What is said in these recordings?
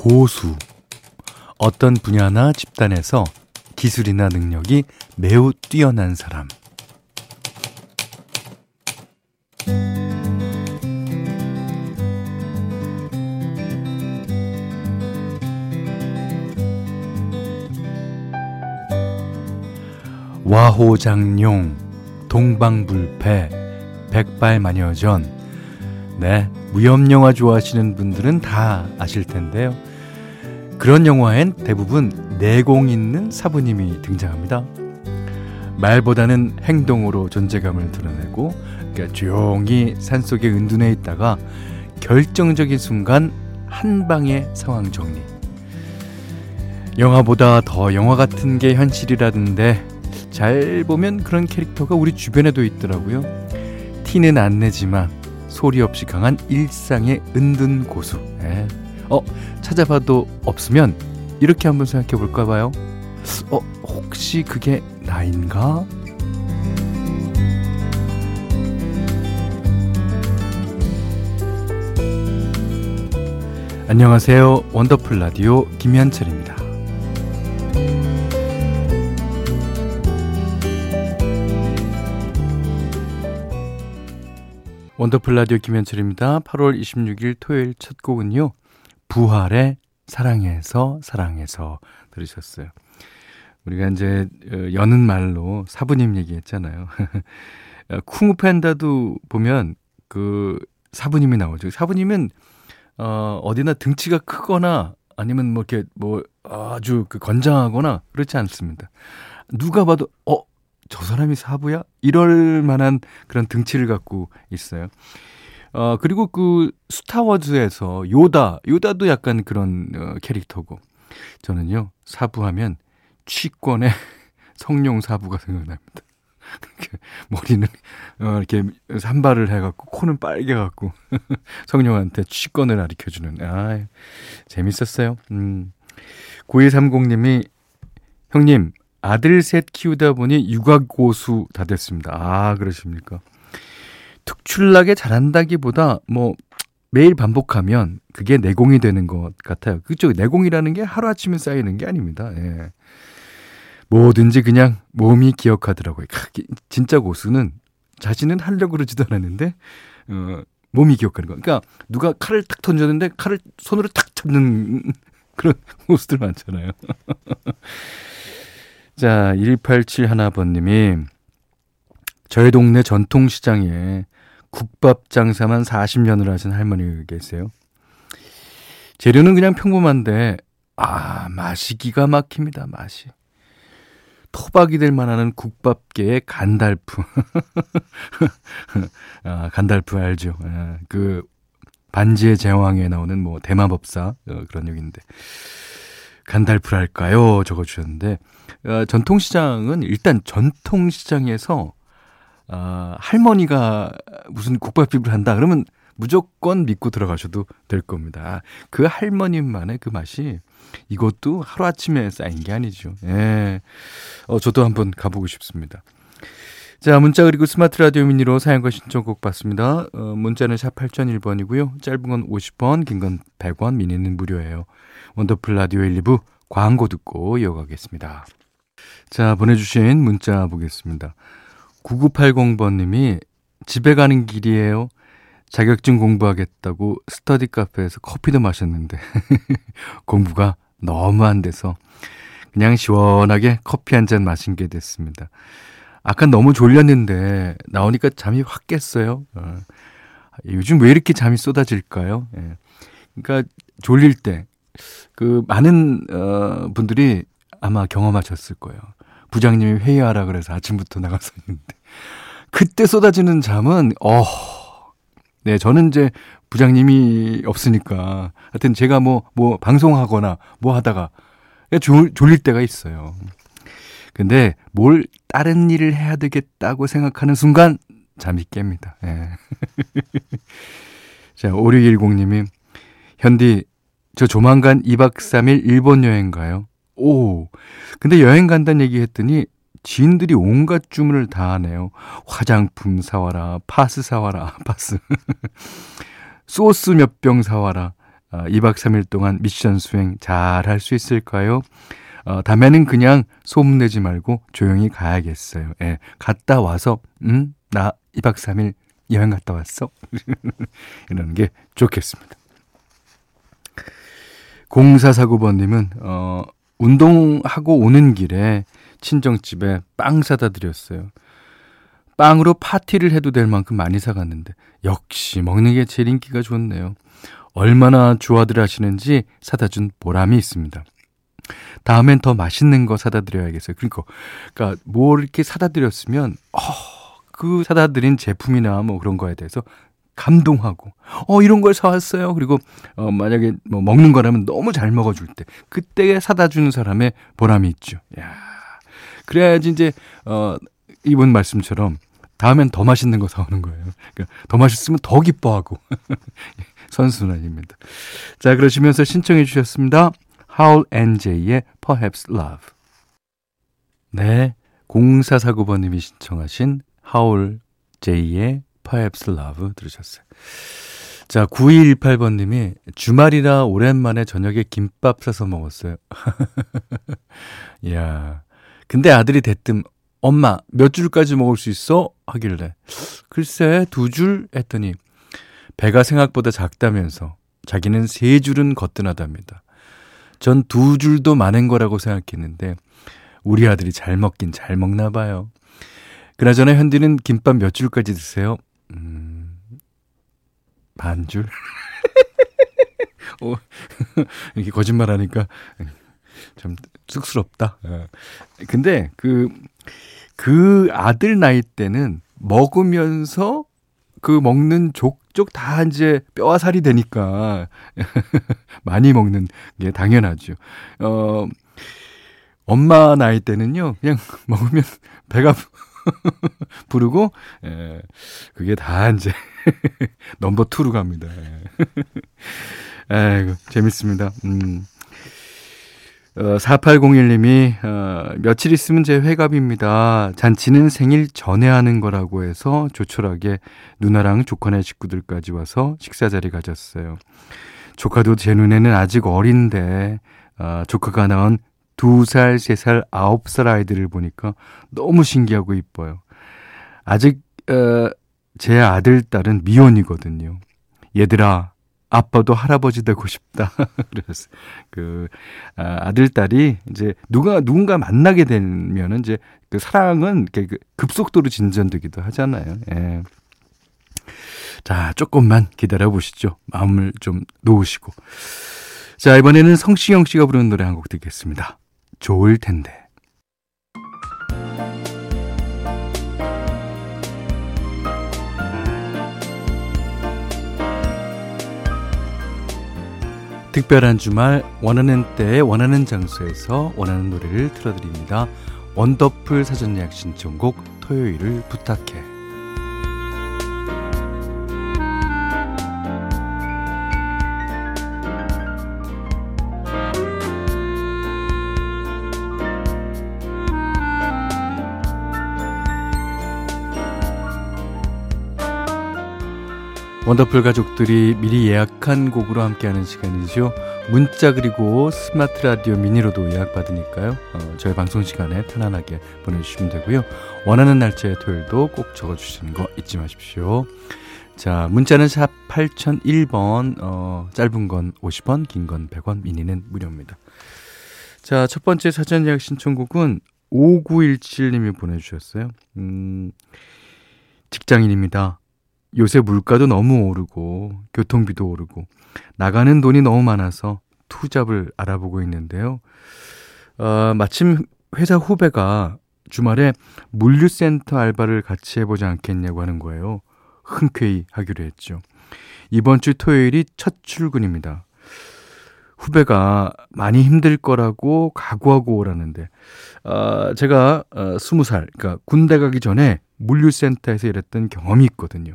고수. 어떤 분야나 집단에서 기술이나 능력이 매우 뛰어난 사람. 와호장룡, 동방불패, 백발마녀전. 네, 무협 영화 좋아하시는 분들은 다 아실 텐데요. 그런 영화엔 대부분 내공 있는 사부님이 등장합니다. 말보다는 행동으로 존재감을 드러내고 그러니까 조용히 산속에 은둔해 있다가 결정적인 순간 한 방의 상황 정리. 영화보다 더 영화 같은 게 현실이라던데 잘 보면 그런 캐릭터가 우리 주변에도 있더라고요. 티는 안 내지만 소리 없이 강한 일상의 은둔 고수. 예. 어, 찾아봐도 없으면 이렇게 한번 생각해 볼까 봐요. 어, 혹시 그게 나인가? 안녕하세요. 원더풀 라디오 김현철입니다. 원더풀 라디오 김현철입니다. 8월 26일 토요일 첫 곡은요. 부활의 사랑해서 사랑해서 들으셨어요. 우리가 이제 어, 여는 말로 사부님 얘기했잖아요. 어, 쿵우 팬다도 보면 그 사부님이 나오죠. 사부님은 어 어디나 등치가 크거나 아니면 뭐 이렇게 뭐 아주 그 건장하거나 그렇지 않습니다. 누가 봐도 어 저 사람이 사부야? 이럴 만한 그런 등치를 갖고 있어요. 어, 그리고 그 스타워즈에서 요다, 요다도 약간 그런 어, 캐릭터고. 저는요, 사부하면 취권의 성룡 사부가 생각납니다. 머리는 어, 이렇게 산발을 해갖고 코는 빨개갖고 성룡한테 취권을 가르쳐주는 아 재밌었어요. 음. 9130님이 형님 아들 셋 키우다 보니 육아 고수 다 됐습니다. 아 그러십니까? 특출나게 잘한다기보다 뭐 매일 반복하면 그게 내공이 되는 것 같아요. 그쪽 내공이라는 게 하루아침에 쌓이는 게 아닙니다. 예. 뭐든지 그냥 몸이 기억하더라고요. 진짜 고수는 자신은 하려고 그러지도 않았는데 어, 몸이 기억하는 거. 그러니까 누가 칼을 탁 던졌는데 칼을 손으로 탁 잡는 그런 고수들 많잖아요. 자, 1871 하나번님이 저희 동네 전통시장에 국밥 장사만 40년을 하신 할머니 계세요. 재료는 그냥 평범한데 아 맛이 기가 막힙니다 맛이. 토박이 될 만한 국밥계의 간달프. 아, 간달프 알죠? 아, 그 반지의 제왕에 나오는 뭐 대마법사 어, 그런 얘기인데 간달프랄까요? 적어주셨는데 어, 전통시장은 일단 전통시장에서 아, 할머니가 무슨 국밥집을 한다 그러면 무조건 믿고 들어가셔도 될 겁니다. 그 할머님만의 그 맛이 이것도 하루아침에 쌓인 게 아니죠. 예. 어, 저도 한번 가보고 싶습니다. 자, 문자 그리고 스마트 라디오 미니로 사연과 신청곡 받습니다. 어, 문자는 샵 8001번이고요. 짧은 건 50원, 긴 건 100원, 미니는 무료예요. 원더풀 라디오 1, 2부 광고 듣고 이어가겠습니다. 자, 보내주신 문자 보겠습니다. 9980번님이 집에 가는 길이에요. 자격증 공부하겠다고 스터디 카페에서 커피도 마셨는데 공부가 너무 안 돼서 그냥 시원하게 커피 한 잔 마신 게 됐습니다. 아까 너무 졸렸는데 나오니까 잠이 확 깼어요. 어. 요즘 왜 이렇게 잠이 쏟아질까요? 예. 그러니까 졸릴 때 그 많은 어, 분들이 아마 경험하셨을 거예요. 부장님이 회의하라 그래서 아침부터 나가서 있는데 그때 쏟아지는 잠은 어. 네, 저는 이제 부장님이 없으니까 하여튼 제가 뭐뭐 뭐 방송하거나 뭐 하다가 졸, 졸릴 때가 있어요. 근데 뭘 다른 일을 해야 되겠다고 생각하는 순간 잠이 깹니다. 예. 자, 5610님이 현디 저 조만간 2박 3일 일본 여행 가요. 오. 근데 여행 간다는 얘기 했더니 지인들이 온갖 주문을 다 하네요. 화장품 사와라, 파스 사와라, 파스. 소스 몇 병 사와라. 어, 2박 3일 동안 미션 수행 잘 할 수 있을까요? 어, 다음에는 그냥 소문내지 말고 조용히 가야겠어요. 예, 갔다 와서, 음, 나 2박 3일 여행 갔다 왔어? 이러는 게 좋겠습니다. 0449번님은, 어, 운동하고 오는 길에 친정집에 빵 사다 드렸어요. 빵으로 파티를 해도 될 만큼 많이 사갔는데, 역시 먹는 게 제일 인기가 좋네요. 얼마나 좋아들 하시는지 사다 준 보람이 있습니다. 다음엔 더 맛있는 거 사다 드려야겠어요. 그러니까, 그러니까 뭘 이렇게 사다 드렸으면, 어, 그 사다 드린 제품이나 뭐 그런 거에 대해서 감동하고, 어, 이런 걸 사왔어요. 그리고, 어, 만약에 뭐 먹는 거라면 너무 잘 먹어줄 때, 그때 사다 주는 사람의 보람이 있죠. 야 그래야지 이제, 어, 이분 말씀처럼 다음엔 더 맛있는 거 사오는 거예요. 그러니까 더 맛있으면 더 기뻐하고. 선순환입니다. 자, 그러시면서 신청해 주셨습니다. Howl and J의 Perhaps Love. 네, 0449번님이 신청하신 Howl J의 Perhaps Love 들으셨어요. 자, 9218번님이 주말이라 오랜만에 저녁에 김밥 사서 먹었어요. 이야. 근데 아들이 대뜸 엄마 몇 줄까지 먹을 수 있어? 하길래 글쎄 두 줄 했더니 배가 생각보다 작다면서 자기는 세 줄은 거뜬하답니다. 전 두 줄도 많은 거라고 생각했는데 우리 아들이 잘 먹긴 잘 먹나 봐요. 그나저나 현디는 김밥 몇 줄까지 드세요? 음, 반 줄? 어, 이렇게 거짓말 하니까 참 쑥스럽다. 어. 근데 그, 그 아들 나이 때는 먹으면서 그 먹는 족 족다 이제 뼈와 살이 되니까 많이 먹는 게 당연하죠. 어, 엄마 나이 때는요, 그냥 먹으면 배가 부르고, 예, 그게 다 이제 넘버 투로 갑니다. 예. 아이고, 재밌습니다. 음. 어, 4801님이, 어, 며칠 있으면 제 회갑입니다. 잔치는 생일 전에 하는 거라고 해서 조촐하게 누나랑 조카네 식구들까지 와서 식사 자리 가졌어요. 조카도 제 눈에는 아직 어린데, 어, 조카가 낳은 2살, 3살, 9살 아이들을 보니까 너무 신기하고 이뻐요. 아직, 어, 제 아들, 딸은 미혼이거든요. 얘들아, 아빠도 할아버지 되고 싶다. 그래서 그 아, 들 딸이 이제 누가 누군가 만나게 되면은 이제 그 사랑은 그 급속도로 진전되기도 하잖아요. 예. 자, 조금만 기다려 보시죠. 마음을 좀 놓으시고. 자, 이번에는 성시경 씨가 부르는 노래 한 곡 듣겠습니다. 좋을 텐데. 특별한 주말 원하는 때에 원하는 장소에서 원하는 노래를 틀어드립니다. 원더풀 사전 예약 신청곡 토요일을 부탁해. 원더풀 가족들이 미리 예약한 곡으로 함께하는 시간이죠. 문자 그리고 스마트 라디오 미니로도 예약받으니까요. 어, 저희 방송 시간에 편안하게 보내주시면 되고요. 원하는 날짜의 토요일도 꼭 적어주시는 거 잊지 마십시오. 자, 문자는 샵 8001번, 어, 짧은 건 50원, 긴 건 100원, 미니는 무료입니다. 자, 첫 번째 사전 예약 신청곡은 5917님이 보내주셨어요. 음, 직장인입니다. 요새 물가도 너무 오르고 교통비도 오르고 나가는 돈이 너무 많아서 투잡을 알아보고 있는데요. 어, 마침 회사 후배가 주말에 물류센터 알바를 같이 해보지 않겠냐고 하는 거예요. 흔쾌히 하기로 했죠. 이번 주 토요일이 첫 출근입니다. 후배가 많이 힘들 거라고 각오하고 오라는데, 어, 제가 어, 20살, 그러니까 군대 가기 전에 물류센터에서 일했던 경험이 있거든요.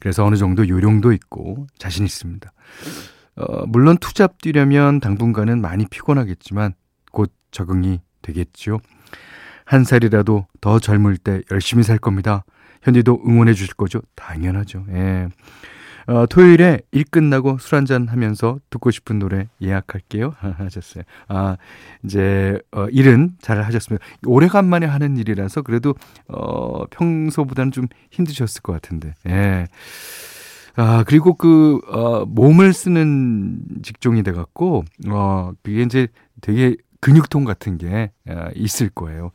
그래서 어느 정도 요령도 있고 자신 있습니다. 어, 물론 투잡 뛰려면 당분간은 많이 피곤하겠지만 곧 적응이 되겠죠. 한 살이라도 더 젊을 때 열심히 살 겁니다. 현디도 응원해 주실 거죠? 당연하죠. 예. 어, 토요일에 일 끝나고 술 한잔 하면서 듣고 싶은 노래 예약할게요. 하셨어요. 아, 이제, 어, 일은 잘 하셨습니다. 오래간만에 하는 일이라서 그래도, 어, 평소보다는 좀 힘드셨을 것 같은데, 예. 아, 그리고 그, 어, 몸을 쓰는 직종이 돼갖고, 어, 그게 이제 되게 근육통 같은 게 어, 있을 거예요.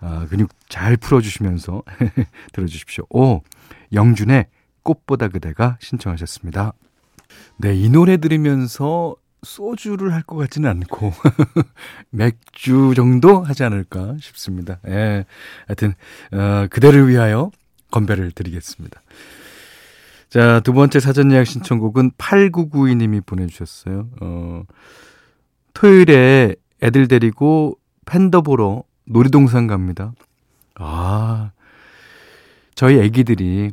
아, 근육 잘 풀어주시면서 들어주십시오. 오, 영준의 꽃보다 그대가 신청하셨습니다. 네, 이 노래 들으면서 소주를 할 것 같지는 않고 맥주 정도 하지 않을까 싶습니다. 예. 하여튼 어, 그대를 위하여 건배를 드리겠습니다. 자, 두 번째 사전 예약 신청곡은 8992님이 보내주셨어요. 어, 토요일에 애들 데리고 팬더 보러 놀이동산 갑니다. 아, 저희 애기들이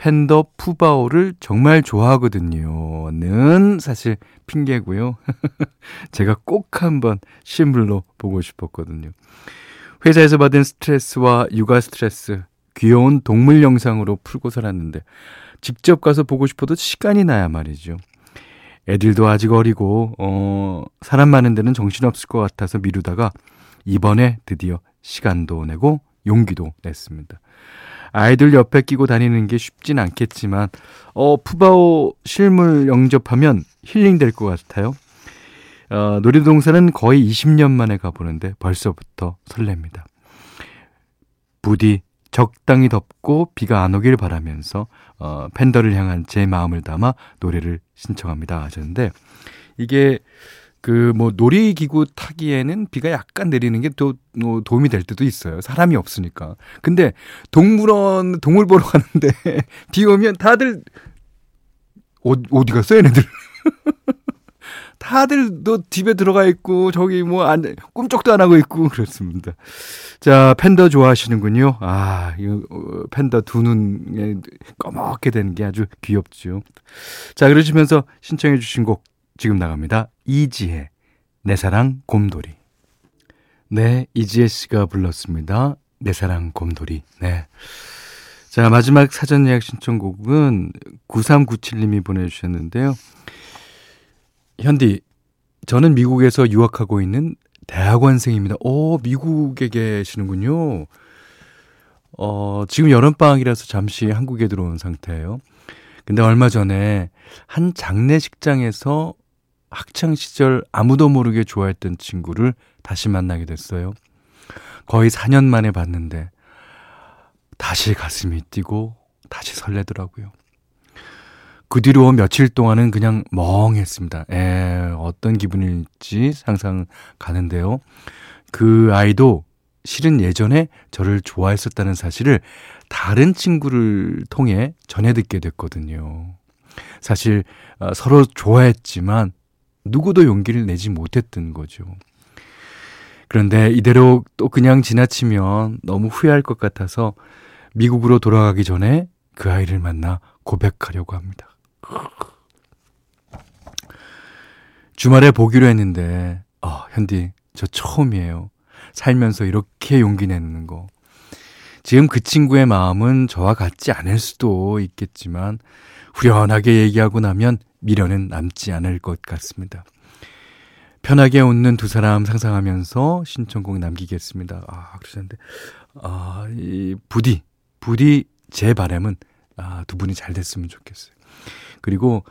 팬더 푸바오를 정말 좋아하거든요. 는 사실 핑계고요. 제가 꼭 한번 실물로 보고 싶었거든요. 회사에서 받은 스트레스와 육아 스트레스, 귀여운 동물 영상으로 풀고 살았는데 직접 가서 보고 싶어도 시간이 나야 말이죠. 애들도 아직 어리고 어 사람 많은 데는 정신없을 것 같아서 미루다가 이번에 드디어 시간도 내고 용기도 냈습니다. 아이들 옆에 끼고 다니는 게 쉽진 않겠지만, 어, 푸바오 실물 영접하면 힐링 될 것 같아요. 어, 놀이동산은 거의 20년 만에 가보는데 벌써부터 설렙니다. 부디 적당히 덥고 비가 안 오길 바라면서 어, 팬더를 향한 제 마음을 담아 노래를 신청합니다 하셨는데 이게 그 뭐 놀이기구 타기에는 비가 약간 내리는 게또 뭐 도움이 될 때도 있어요. 사람이 없으니까. 근데 동물원 동물 보러 가는데 비 오면 다들 어, 어디 갔어 얘네들? 다들 너 집에 들어가 있고 저기 뭐 안 꿈쩍도 안 하고 있고 그렇습니다. 자 팬더 좋아하시는군요. 아 이거 어, 팬더 두 눈에 꺼멓게 되는 게 아주 귀엽죠. 자 그러시면서 신청해주신 곡 지금 나갑니다. 이지혜, 내 사랑 곰돌이. 네, 이지혜 씨가 불렀습니다. 내 사랑 곰돌이. 네. 자, 마지막 사전 예약 신청곡은 9397님이 보내주셨는데요. 현디, 저는 미국에서 유학하고 있는 대학원생입니다. 오, 미국에 계시는군요. 어, 지금 여름방학이라서 잠시 한국에 들어온 상태예요. 근데 얼마 전에 한 장례식장에서 학창 시절 아무도 모르게 좋아했던 친구를 다시 만나게 됐어요. 거의 4년 만에 봤는데 다시 가슴이 뛰고 다시 설레더라고요. 그 뒤로 며칠 동안은 그냥 멍했습니다. 에, 어떤 기분일지 상상 가는데요. 그 아이도 실은 예전에 저를 좋아했었다는 사실을 다른 친구를 통해 전해 듣게 됐거든요. 사실 어, 서로 좋아했지만 누구도 용기를 내지 못했던 거죠. 그런데 이대로 또 그냥 지나치면 너무 후회할 것 같아서 미국으로 돌아가기 전에 그 아이를 만나 고백하려고 합니다. 주말에 보기로 했는데, 어, 현디, 저 처음이에요. 살면서 이렇게 용기 내는 거. 지금 그 친구의 마음은 저와 같지 않을 수도 있겠지만, 후련하게 얘기하고 나면 미련은 남지 않을 것 같습니다. 편하게 웃는 두 사람 상상하면서 신청곡 남기겠습니다. 아, 그러셨는데, 아, 이, 부디, 부디 제 바람은, 아, 두 분이 잘 됐으면 좋겠어요. 그리고,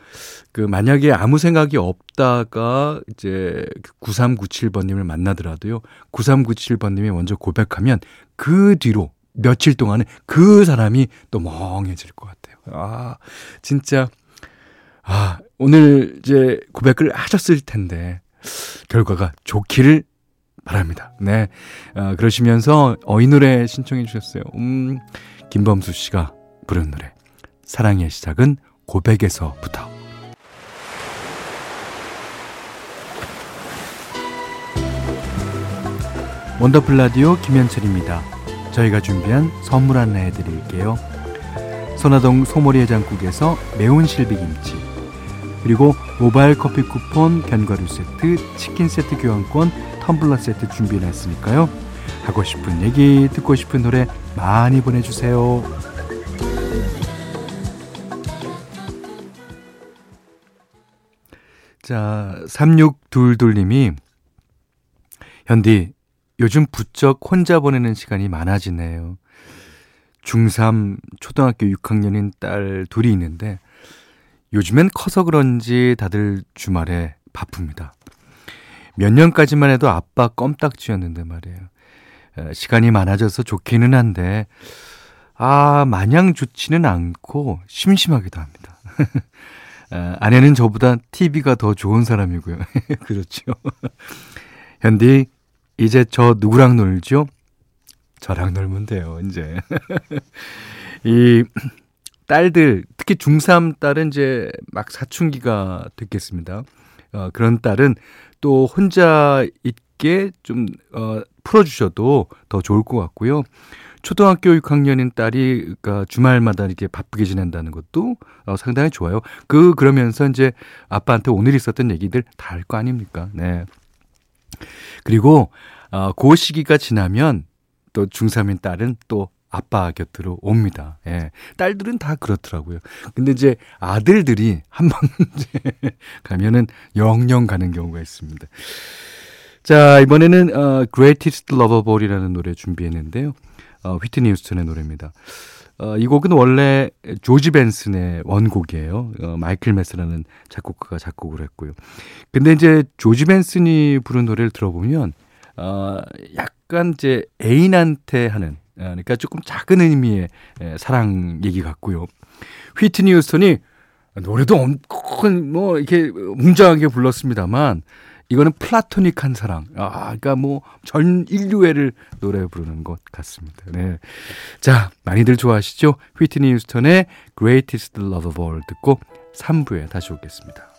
그, 만약에 아무 생각이 없다가, 이제, 9397번님을 그 만나더라도요, 9397번님이 먼저 고백하면, 그 뒤로, 며칠 동안은 그 사람이 또 멍해질 것 같아요. 아, 진짜, 아, 오늘 이제 고백을 하셨을 텐데, 결과가 좋기를 바랍니다. 네. 아, 그러시면서 어 이 노래 신청해 주셨어요. 음, 김범수 씨가 부른 노래. 사랑의 시작은 고백에서부터. 원더풀 라디오 김현철입니다. 저희가 준비한 선물 하나 해드릴게요. 선화동 소머리 해장국에서 매운 실비김치 그리고 모바일 커피 쿠폰, 견과류 세트, 치킨 세트 교환권, 텀블러 세트 준비해놨으니까요. 하고 싶은 얘기, 듣고 싶은 노래 많이 보내주세요. 자, 3622님이 현디 요즘 부쩍 혼자 보내는 시간이 많아지네요. 중3 초등학교 6학년인 딸 둘이 있는데 요즘엔 커서 그런지 다들 주말에 바쁩니다. 몇 년까지만 해도 아빠 껌딱지였는데 말이에요. 시간이 많아져서 좋기는 한데 아 마냥 좋지는 않고 심심하기도 합니다. 아내는 저보다 TV가 더 좋은 사람이고요. 그렇죠. 현디 이제 저 누구랑 놀죠? 저랑 돼요, 이제. 이 딸들, 특히 중3 딸은 이제 막 사춘기가 됐겠습니다. 어, 그런 딸은 또 혼자 있게 좀, 어, 풀어주셔도 더 좋을 것 같고요. 초등학교 6학년인 딸이 그러니까 주말마다 이렇게 바쁘게 지낸다는 것도 어, 상당히 좋아요. 그 그러면서 이제 아빠한테 오늘 있었던 얘기들 다 할 거 아닙니까? 네. 그리고 어, 그 시기가 지나면 또 중3인 딸은 또 아빠 곁으로 옵니다. 예. 딸들은 다 그렇더라고요. 근데 이제 아들들이 한 번 가면은 영영 가는 경우가 있습니다. 자, 이번에는 어, Greatest Lover Ball이라는 노래 준비했는데요. 어, 휘트니 휴스턴의 노래입니다. 어, 이 곡은 원래 조지 벤슨의 원곡이에요. 어, 마이클 메스라는 작곡가가 작곡을 했고요. 근데 이제 조지 벤슨이 부른 노래를 들어보면 어, 약 간 이제 애인한테 하는 어, 그러니까 조금 작은 의미의 에, 사랑 얘기 같고요. 휘트니 휴스턴이 노래도 엄청 뭐 이렇게 웅장하게 불렀습니다만 이거는 플라토닉한 사랑. 아, 그러니까 뭐 전 인류애를 노래 부르는 것 같습니다. 네. 자, 많이들 좋아하시죠? 휘트니 휴스턴의 Greatest Love of All 듣고 3부에 다시 오겠습니다.